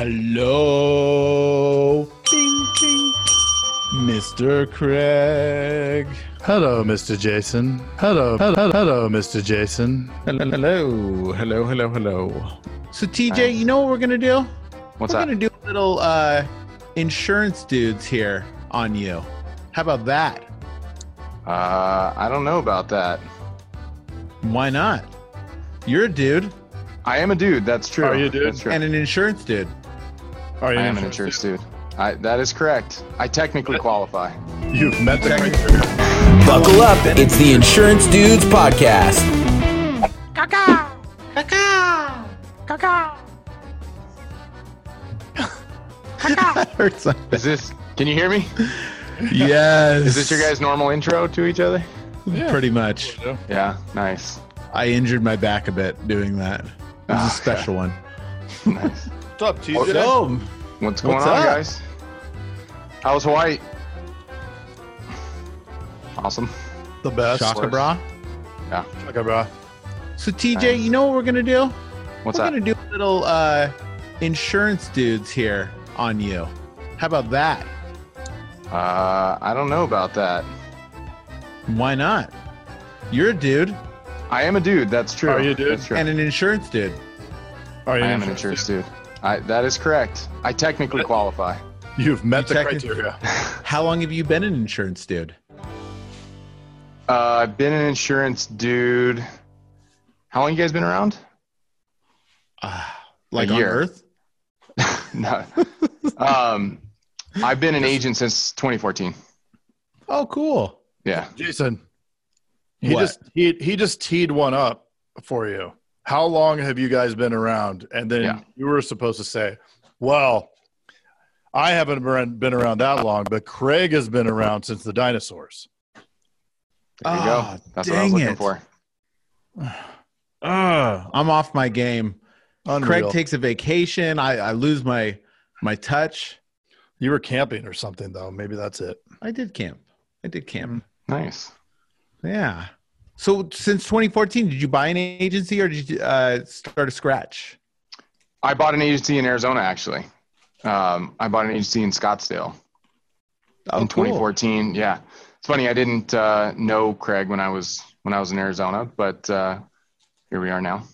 Hello. Ding, ding. Mr. Craig. Hello, Mr. Jason. Hello, hello, hello, Mr. Jason. Hello. Hello, hello, hello. Hello. So, TJ, Nice. you know what we're going to do? What's we're that? going to do a little uh, insurance dudes here on you. How about that? Uh, I don't know about that. Why not? You're a dude I am a dude. That's true. Are you a dude? That's true. and an insurance dude. Are you I am an insurance dude. I, that is correct. I technically qualify. You've met the Second. criteria. Buckle up, it's the Insurance Dudes Podcast. That hurts. Is this? Can you hear me? yes. Is this your guys' normal intro to each other? Yeah. Pretty much. Yeah. Nice. I injured my back a bit doing that. It was Oh, a ah, okay. special one. Nice. What's up, TJ? So, What's going What's on, up? guys? How was Hawaii? Awesome. the best. Shaka bra. Yeah. Shaka bra. So TJ, Nice. you know what we're gonna do? What's we're that? gonna do a little uh, insurance dudes here on you. How about that? Uh, I don't know about that. Why not? You're a dude I am a dude. That's true. Are you a dude? That's true. and an insurance dude. Are you I am an insurance dude. I, that is correct. I technically qualify. You've met the check- criteria. How long have you been an insurance dude? Uh, I've been an insurance dude. How long you guys been around? Uh, like on year. Earth? no. um, I've been an agent since 2014. Oh, cool. Yeah. Jason, he What? just he he just teed one up for you. How long have you guys been around? And then Yeah. you were supposed to say, "Well, I haven't been been around that long, but Craig has been around since the dinosaurs." There you Ah, go. That's what I was looking it. for. Uh, I'm off my game. Unreal. Craig takes a vacation. I, I lose my my touch. you were camping or something though. Maybe that's it. I did camp. I did camp. Nice. Yeah. So since 2014, did you buy an agency or did you uh, start a scratch? I bought an agency in Arizona, actually. Um, I bought an agency in Scottsdale Oh, in 2014. Yeah. It's funny. I didn't uh, know Craig when I was when I was in Arizona, but uh, here we are now.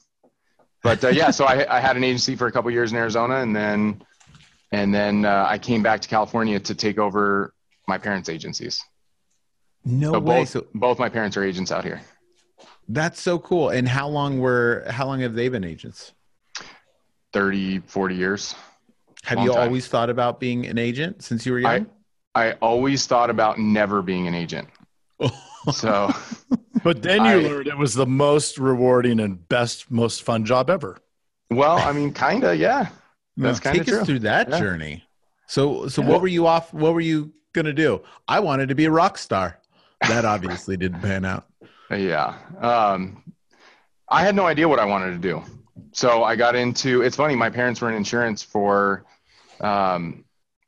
But uh, yeah, so I, I had an agency for a couple years in Arizona, and then and then uh, I came back to California to take over my parents' agencies. No so way. both So both my parents are agents out here. That's so cool. And how long were how long have they been agents? 30, 40 years. Have Long you time. always thought about being an agent since you were young? I always thought about never being an agent. So But then you I- learned it was the most rewarding and best, most fun job ever. well, I mean, kinda, yeah. That's Now, kinda take us true. through that Yeah. journey. So so Yeah. what were you off what were you gonna do? I wanted to be a rock star. That obviously didn't pan out. Yeah. Um, I had no idea what I wanted to do. So I got into it's funny, my parents were in insurance for um,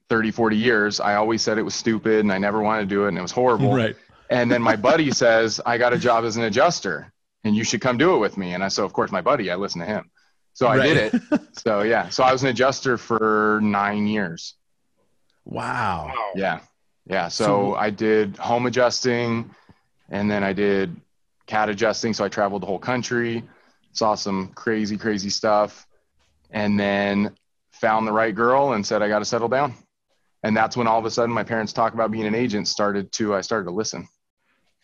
30, 40 years. I always said it was stupid and I never wanted to do it and it was horrible. Right. And then my buddy says, I got a job as an adjuster and you should come do it with me. And I so of course my buddy, I listened to him. So I did it. So yeah. So I was an adjuster for nine years. Wow. Yeah. Yeah. So, So- I did home adjusting and then I did cat adjusting. So I traveled the whole country, saw some crazy, crazy stuff, and then found the right girl and said, I got to settle down. And that's when all of a sudden my parents talk about being an agent started to, I started to listen.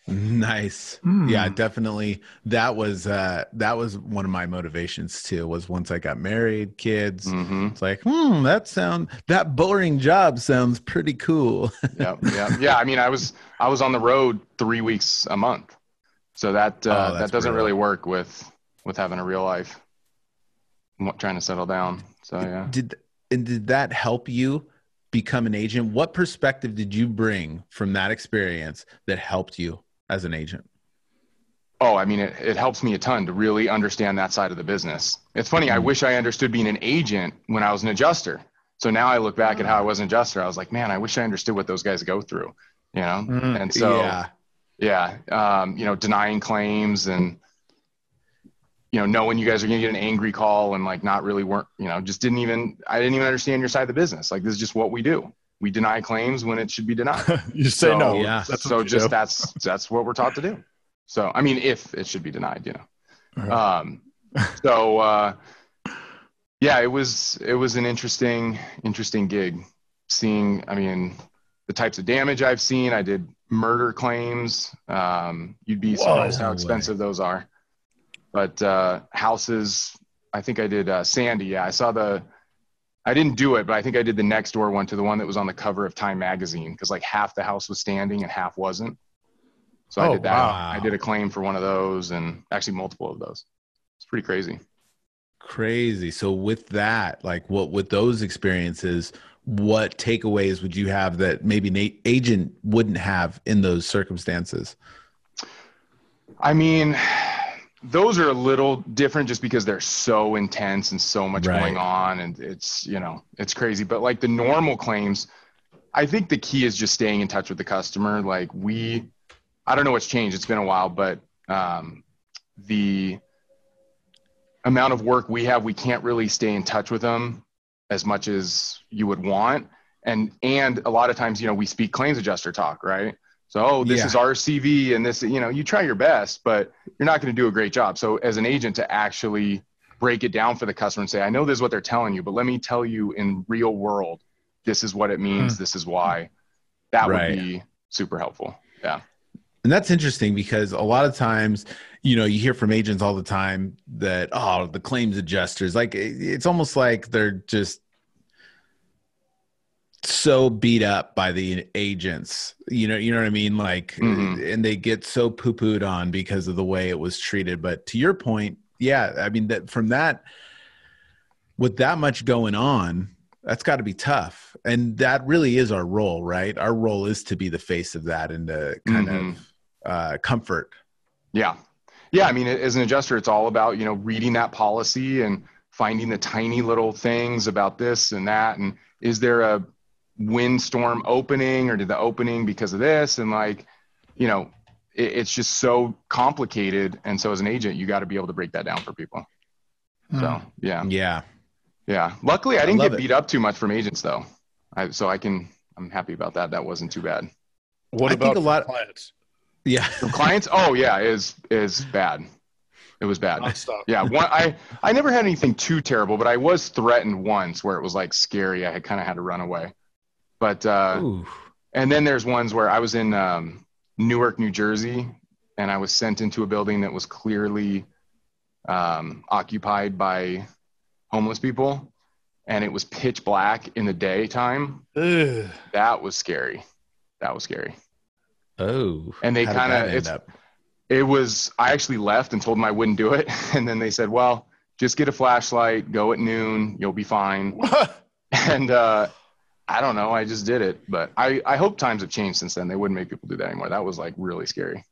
Nice. Hmm. Yeah, definitely. That was uh that was one of my motivations too, was once I got married, kids. hmm It's like, hmm, that sound that boring job sounds pretty cool. Yeah. Yeah. Yeah. I mean, I was, I was on the road three weeks a month. So that, uh, Oh, that doesn't brutal. really work with, with having a real life, and what- trying to settle down. So yeah. Did and did that help you become an agent? What perspective did you bring from that experience that helped you as an agent? Oh, I mean, it, it helps me a ton to really understand that side of the business. It's funny. Mm-hmm. I wish I understood being an agent when I was an adjuster. So now I look back at how I was an adjuster. I was like, man, I wish I understood what those guys go through, you know? Mm, and so, yeah. Yeah, um, you know, denying claims and you know, knowing you guys are going to get an angry call and like not really weren't, you know, just didn't even, I didn't even understand your side of the business. Like this is just what we do. We deny claims when it should be denied. you say So, no. yeah. That's so just do. that's, that's what we're taught to do. So, I mean, if it should be denied, you know? Right. Um, so, uh, yeah, it was, it was an interesting, interesting gig seeing, I mean, the types of damage I've seen. I did murder claims. Um, you'd be surprised Whoa. how expensive those are. But uh, houses, I think I did uh, Sandy. Yeah, I saw the. I didn't do it, but I think I did the next door one to the one that was on the cover of Time magazine because like half the house was standing and half wasn't. So I Oh, did that. wow. I did a claim for one of those and actually multiple of those. It's pretty crazy. Crazy. So with that, like what with those experiences, what takeaways would you have that maybe an agent wouldn't have in those circumstances? I mean, those are a little different just because they're so intense and so much Right. going on and it's, you know, it's crazy. But like the normal claims, I think the key is just staying in touch with the customer. Like we, I don't know what's changed. It's been a while, but um, the amount of work we have, we can't really stay in touch with them as much as you would want. And and a lot of times, you know, we speak claims adjuster talk, right? So, oh, this Yeah. is ACV, and this, you know, you try your best, but you're not going to do a great job. So, as an agent, to actually break it down for the customer and say, I know this is what they're telling you, but let me tell you in real world, this is what it means. Hmm. This is why. That Right. would be super helpful. Yeah. And that's interesting because a lot of times, you know, you hear from agents all the time that, oh, the claims adjusters, like it's almost like they're just so beat up by the agents. You know, you know what I mean? Like, Mhm. and they get so poo pooed on because of the way it was treated. But to your point, yeah, I mean, that from that, with that much going on, that's got to be tough. And that really is our role, right? Our role is to be the face of that and to kind Mhm. of uh, comfort. Yeah. Yeah. I mean, as an adjuster, it's all about, you know, reading that policy and finding the tiny little things about this and that. And is there a windstorm opening or did the opening because of this? And like, you know, it, it's just so complicated. And so as an agent, you got to be able to break that down for people. So, yeah. Yeah. Yeah. Luckily, I I didn't love get it. beat up too much from agents though. I, so I can, I'm happy about that. That wasn't too bad. What I about think a lot- clients? Yeah. From clients, oh yeah, is is bad. It was bad. Nonstop. Yeah, one, I I never had anything too terrible, but I was threatened once where it was like scary. I had kind of had to run away. But uh, Ooh. and then there's ones where I was in um, Newark, New Jersey, and I was sent into a building that was clearly um, occupied by homeless people, and it was pitch black in the daytime. Ugh. That was scary. That was scary. Oh. And they kinda- end it's- up? it was i actually left and told them i wouldn't do it and then they said well just get a flashlight go at noon you'll be fine and uh i don't know i just did it but i i hope times have changed since then they wouldn't make people do that anymore that was like really scary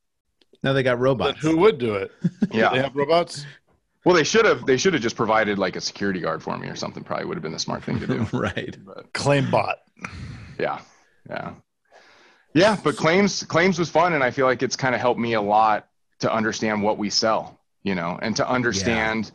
Now they got Then robots. who would do it? Yeah, they have robots. well they should have they should have just provided like a security guard for me or something probably would have been the smart thing to do right. but Claim bot. yeah yeah yeah but claims claims was fun and i feel like it's kind of helped me a lot to understand what we sell you know and to understand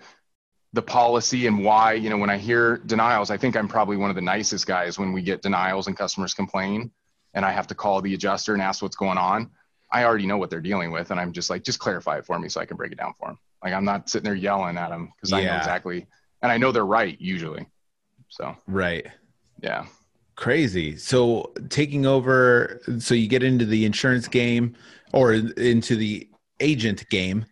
the policy and why you know when i hear denials i think i'm probably one of the nicest guys when we get denials and customers complain and i have to call the adjuster and ask what's going on. I already know what they're dealing with and i'm just like just clarify it for me so i can break it down for them like i'm not sitting there yelling at them because i know exactly and i know they're right usually so. Right. yeah Crazy. So taking over, so you get into the insurance game or into the agent game.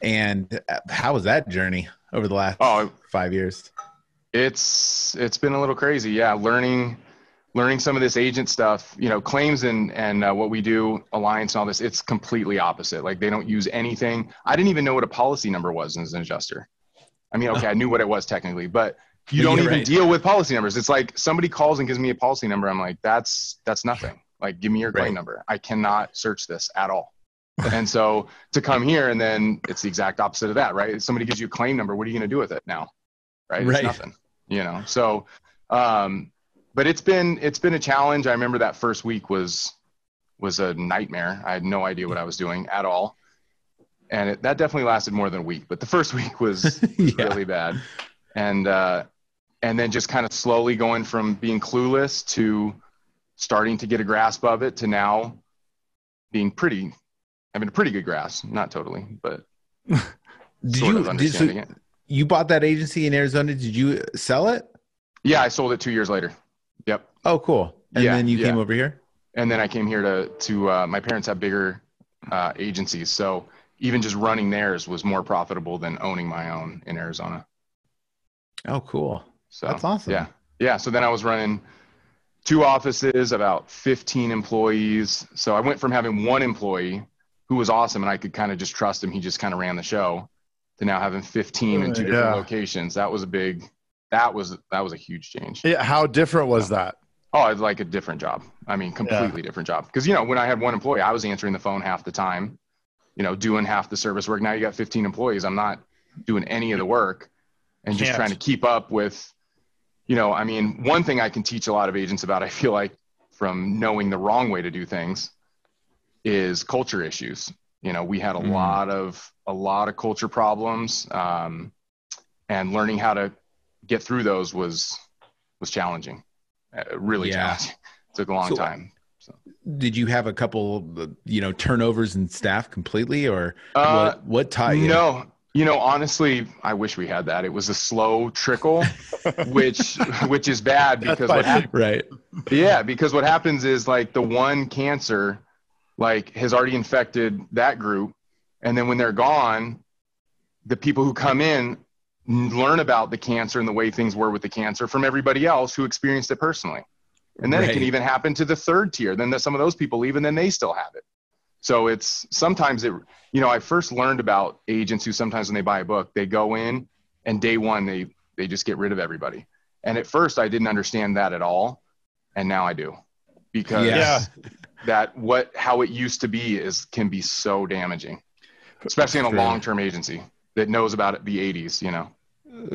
And uh, how was that journey over the last Oh, five years? it's it's been a little crazy yeah learning learning some of this agent stuff you know claims and and uh, what we do alliance and all this it's completely opposite like they don't use anything i didn't even know what a policy number was as an adjuster i mean okay i knew what it was technically but you don't even right. deal with policy numbers. It's like somebody calls and gives me a policy number. I'm like that's that's nothing. Like give me your claim Right. number. I cannot search this at all. And so to come here and then it's the exact opposite of that right? Somebody gives you a claim number. What are you going to do with it now? Right? Right. it's nothing you know? So um but it's been it's been a challenge. I remember that first week was was a nightmare. I had no idea what i was doing at all. And it, that definitely lasted more than a week. But the first week was, was Yeah. really bad, and uh, and then just kind of slowly going from being clueless to starting to get a grasp of it to now being pretty, having a pretty good grasp. Not totally, but Did sort you of did, understanding so it. you bought that agency in Arizona? Did you sell it? Yeah, I sold it two years later. Yep. Oh, cool. And Yeah, then you yeah. came over here. and then I came here to to uh, my parents have bigger uh, agencies, so even just running theirs was more profitable than owning my own in Arizona. Oh, cool. So That's awesome. Yeah, yeah. So then I was running two offices, about 15 employees. So I went from having one employee who was awesome, and I could kind of just trust him. He just kind of ran the show, to now having 15 in two Yeah. different locations. That was a big. That was that was a huge change. Yeah, how different was that? Oh, it's like a different job. I mean, completely different job. Because you know, when I had one employee, I was answering the phone half the time, you know, doing half the service work. Now you got 15 employees. I'm not doing any of the work, and just Can't. trying to keep up with, you know, I mean, one thing I can teach a lot of agents about, I feel like, from knowing the wrong way to do things, is culture issues. You know, we had a Mm. lot of a lot of culture problems, um, and learning how to get through those was was challenging, uh, really Yeah. challenging. Took a long So- time. Did you have a couple, you know, turnovers in staff completely, or Uh, what? What you? No, you know, honestly, I wish we had that. It was a slow trickle, which which is bad because what hap- Right. yeah, because what happens is like the one cancer, like has already infected that group, and then when they're gone, the people who come in learn about the cancer and the way things were with the cancer from everybody else who experienced it personally. And then it can even happen to the third tier. Then the, some of those people leave and then they still have it. So it's sometimes it, you know, I first learned about agents who sometimes when they buy a book, they go in and day one, they, they just get rid of everybody. And at first I didn't understand that at all. And now I do because Yeah. that what, how it used to be is can be so damaging, especially in a long-term agency that knows about it, the eighties, you know?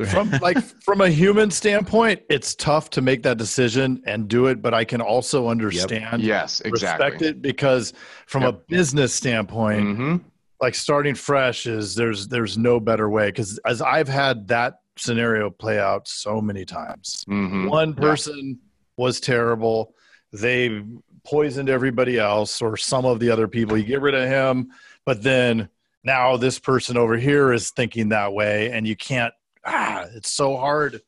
From like from a human standpoint, it's tough to make that decision and do it, but I can also understand Yes, exactly. respect it because from a business standpoint, hmm like starting fresh is there's there's no better way because as I've had that scenario play out so many times. hmm One Yeah. person was terrible. They poisoned everybody else or some of the other people. You get rid of him, but then now this person over here is thinking that way and you can't ah it's so hard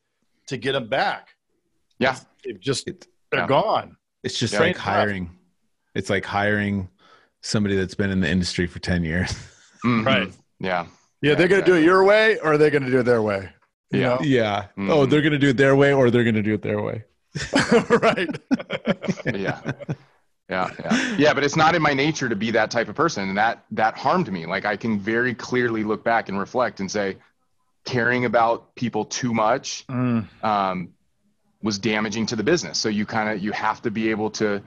to get them back. Yeah. They've just It- they're Yeah. gone. It's just Yeah. like hiring. It's like hiring somebody that's been in the industry for 10 years. Mhm. Right. Yeah. Yeah, Yeah, they're gonna do it your way or are they're gonna do it their way. You Yeah. know? yeah. Mhm. Oh, they're going to do it their way or they're going to do it their way. right. yeah yeah yeah yeah but it's not in my nature to be that type of person and that that harmed me like i can very clearly look back and reflect and say caring about people too much Mm, um, was damaging to the business so you kind of you have to be able to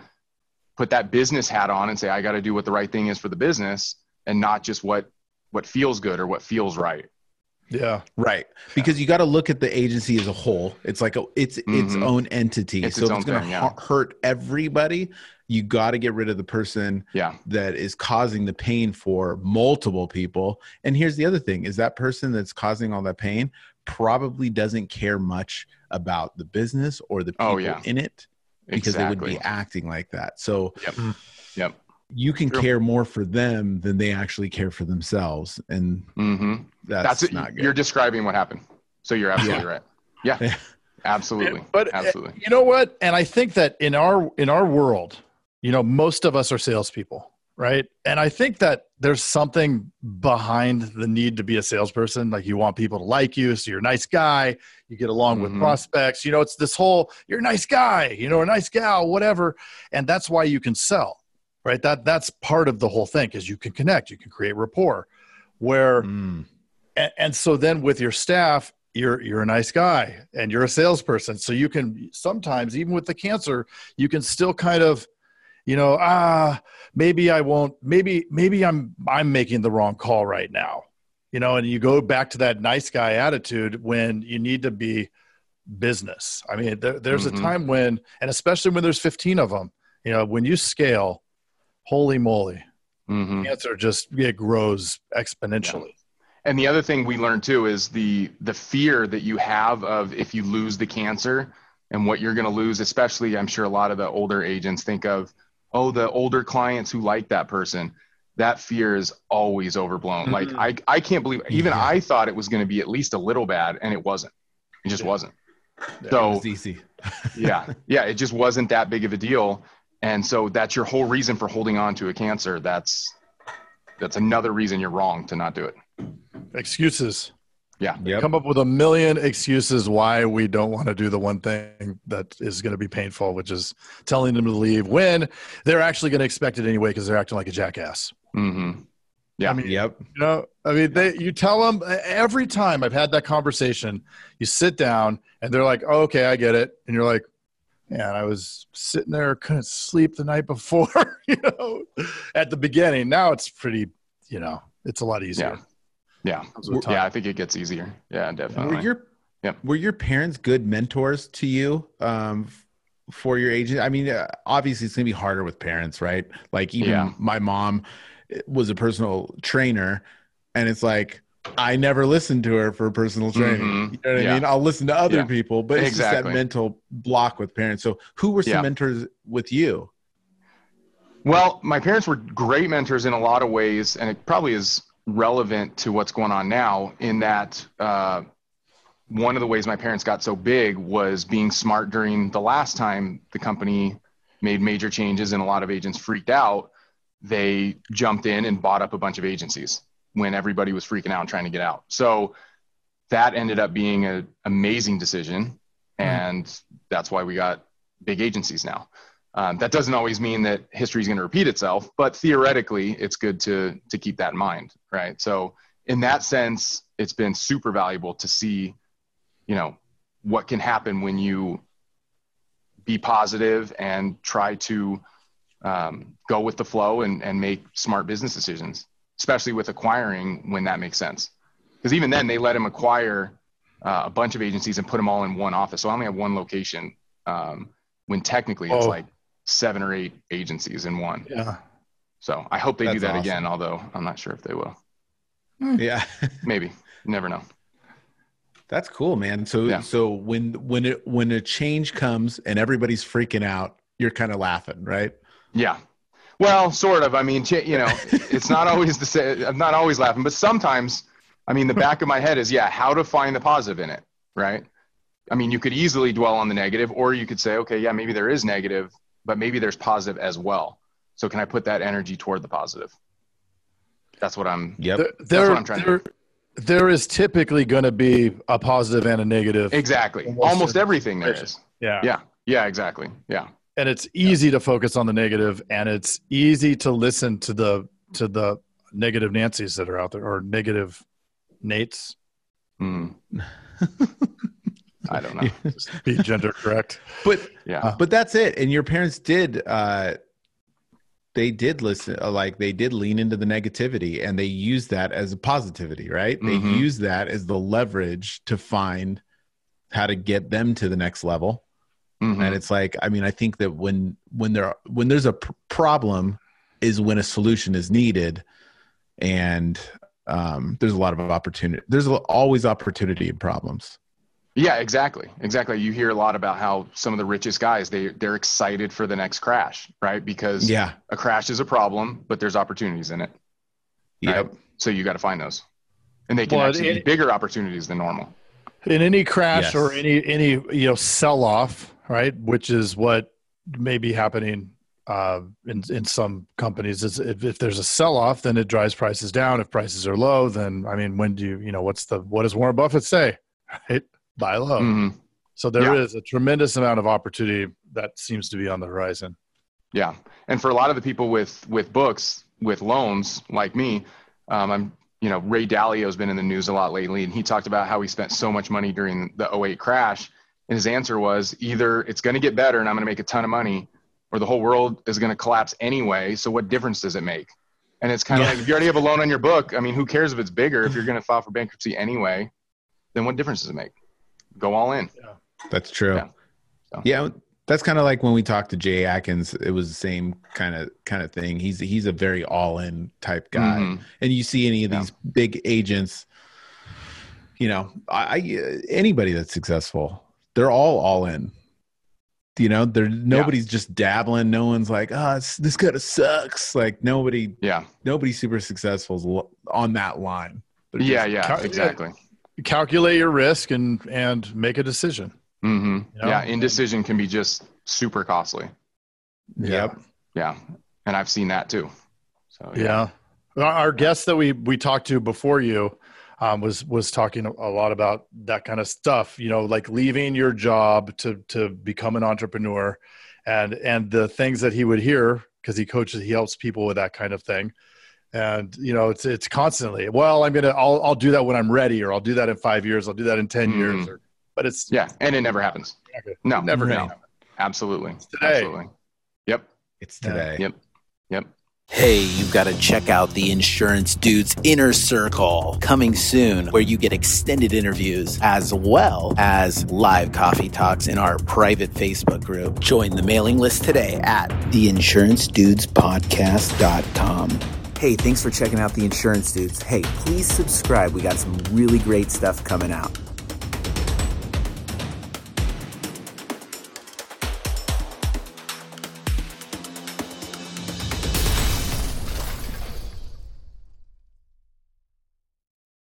put that business hat on and say i got to do what the right thing is for the business and not just what what feels good or what feels right yeah. Right. Because you got to look at the agency as a whole. It's like a, it's its Mhm. own entity. It's so its if it's going to yeah. hurt everybody, you got to get rid of the person yeah that is causing the pain for multiple people. And here's the other thing is that person that's causing all that pain probably doesn't care much about the business or the people Oh, yeah. in it because they would be acting like that. So yep yep you can True. care more for them than they actually care for themselves. And hmm that's, that's, not good. you're describing what happened so you're absolutely Yeah. right yeah Yeah. absolutely But uh, absolutely you know what? And I think that in our in our world, you know, most of us are salespeople, right? And I think that there's something behind the need to be a salesperson. Like you want people to like you, so you're a nice guy. You get along with Mhm. prospects. You know, it's this whole you're a nice guy, you know, a nice gal, whatever. And that's why you can sell, right? That that's part of the whole thing because you can connect, you can create rapport. Where Mm. and, and so then with your staff you're you're a nice guy and you're a salesperson so you can sometimes even with the cancer you can still kind of you know ah maybe i won't maybe maybe i'm i'm making the wrong call right now you know and you go back to that nice guy attitude when you need to be business i mean there, there's Mhm. a time when and especially when there's 15 of them you know when you scale holy moly hmm Cancer just it grows exponentially. And the other thing we learned too is the the fear that you have of if you lose the cancer and what you're going to lose. Especially, I'm sure a lot of the older agents think of, oh, the older clients who like that person. That fear is always overblown. Mm-hmm. Like I, I can't believe even Yeah. I thought it was going to be at least a little bad, and it wasn't. It just Yeah. wasn't. It So was easy. yeah, yeah, it just wasn't that big of a deal, and so that's your whole reason for holding on to a cancer. That's that's another reason you're wrong to not do it. Excuses. Yeah. Yep. Come up with a million excuses why we don't want to do the one thing that is going to be painful, which is telling them to leave when they're actually going to expect it anyway because they're acting like a jackass. hmm Yeah. I mean, Yep. You know, I mean, they, you tell them every time I've had that conversation, you sit down and they're like, oh, okay, I get it. And you're like, man, I was sitting there, couldn't sleep the night before, you know, at the beginning. Now it's pretty, you know, it's a lot easier. Yeah. Comes with Yeah, I think it gets easier. Yeah, definitely. Were definitely. your Yep. were your parents good mentors to you um, for your agent? I mean, uh, obviously it's gonna be harder with parents, right? Like even Yeah. my mom eh, was a personal trainer, and it's like I never listened to her for personal training. Mhm. You know what I mean? I'll listen to other Yeah. people, but it's just that mental block with parents. So who were some Yeah. mentors with you? Well, my parents were great mentors in a lot of ways, and it probably is relevant to what's going on now in that uh, one of the ways my parents got so big was being smart during the last time the company made major changes and a lot of agents freaked out. They jumped in and bought up a bunch of agencies when everybody was freaking out and trying to get out. So that ended up being an amazing decision. And that's why we got big agencies now. Um, that doesn't always mean that history is going to repeat itself, but theoretically, it's good to to keep that in mind, right? So, in that sense, it's been super valuable to see, you know, what can happen when you be positive and try to um, go with the flow and, and make smart business decisions, especially with acquiring when that makes sense. Because even then, they let him acquire uh, a bunch of agencies and put them all in one office. So I only have one location. Um, when technically it's Oh. like seven or eight agencies in one. Yeah. So I hope they do that awesome. again, although I'm not sure if they will. Hmm. Yeah. Maybe. Never know. That's cool, man. So Yeah. so when when it when a change comes and everybody's freaking out, you're kind of laughing, right? Yeah. Well, sort of. I mean, you know, it's not always the same. I'm not always laughing, but sometimes, I mean, the hmm. back of my head is, yeah, how to find the positive in it, right? I mean, you could easily dwell on the negative, or you could say, okay, yeah, maybe there is negative, but maybe there's positive as well. So can I put that energy toward the positive? That's what I'm. Yep. There, there, what I'm trying to there, there is typically going to be a positive and a negative. Exactly. Almost Almost everything there is. Yeah. Yeah. Yeah. Exactly. Yeah. And it's easy to focus on the negative and it's easy to listen to the to the negative Nancy's that are out there or negative Nates. Mm. I don't know. Be gender correct. But Yeah. but that's it. And your parents did uh they did listen uh, like they did lean into the negativity and they used that as a positivity, right? They Mhm. used that as the leverage to find how to get them to the next level. Mhm. and it's like i mean i think that when when there when there's a pr- problem is when a solution is needed and um, there's a lot of opportunity there's always opportunity in problems Yeah, exactly. Exactly. You hear a lot about how some of the richest guys they they're excited for the next crash, right? Because yeah a crash is a problem, but there's opportunities in it. yep So you got to find those, and they can Well, actually be bigger opportunities than normal. In any crash Yes. or any any you know sell off, right? Which is what may be happening uh, in in some companies. Is if, if there's a sell off, then it drives prices down. If prices are low, then I mean, when do you you know what's the what does Warren Buffett say? Right, buy low. Mhm. So there Yeah. is a tremendous amount of opportunity that seems to be on the horizon. Yeah, and for a lot of the people with with books with loans like me, um, I'm you know Ray Dalio's been in the news a lot lately, and he talked about how he spent so much money during the 08 crash, and his answer was either it's going to get better and I'm going to make a ton of money, or the whole world is going to collapse anyway. So what difference does it make? And it's kind of Yeah. like if you already have a loan on your book, I mean, who cares if it's bigger? If you're going to file for bankruptcy anyway, then what difference does it make? Go all in. that's true Yeah. yeah, That's kind of like when we talked to Jay Atkins. It was the same kind of kind of thing. He's he's a very all in type guy, Mhm. and you see any of Yeah. these big agents. You know, I, I anybody that's successful, they're all all in. You know, there nobody's just dabbling. No one's like, oh, it's, this kind of sucks. Like nobody, Yeah. nobody super successful is on that line. They're Yeah. just- Yeah. Exactly. Calculate your risk and and make a decision. hmm You know? Yeah. Indecision can be just super costly. Yep. Yeah. And I've seen that too. So Yeah. Our, our guest that we we talked to before you um, was was talking a lot about that kind of stuff. You know, like leaving your job to to become an entrepreneur, and and the things that he would hear because he coaches, he helps people with that kind of thing. And you know, it's it's constantly. Well, I'm gonna, I'll I'll do that when I'm ready, or I'll do that in five years, I'll do that in 10 Mhm. years. Or, but it's Yeah. And it never happens. Okay. No. never No. happen. Absolutely. today. Absolutely. Yep. It's today. Yep. Yep. Hey, you've got to check out the Insurance Dudes Inner Circle coming soon, where you get extended interviews as well as live coffee talks in our private Facebook group. Join the mailing list today at theinsurancedudespodcast.com. Hey, thanks for checking out the Insurance Dudes. Hey, please subscribe. We got some really great stuff coming out.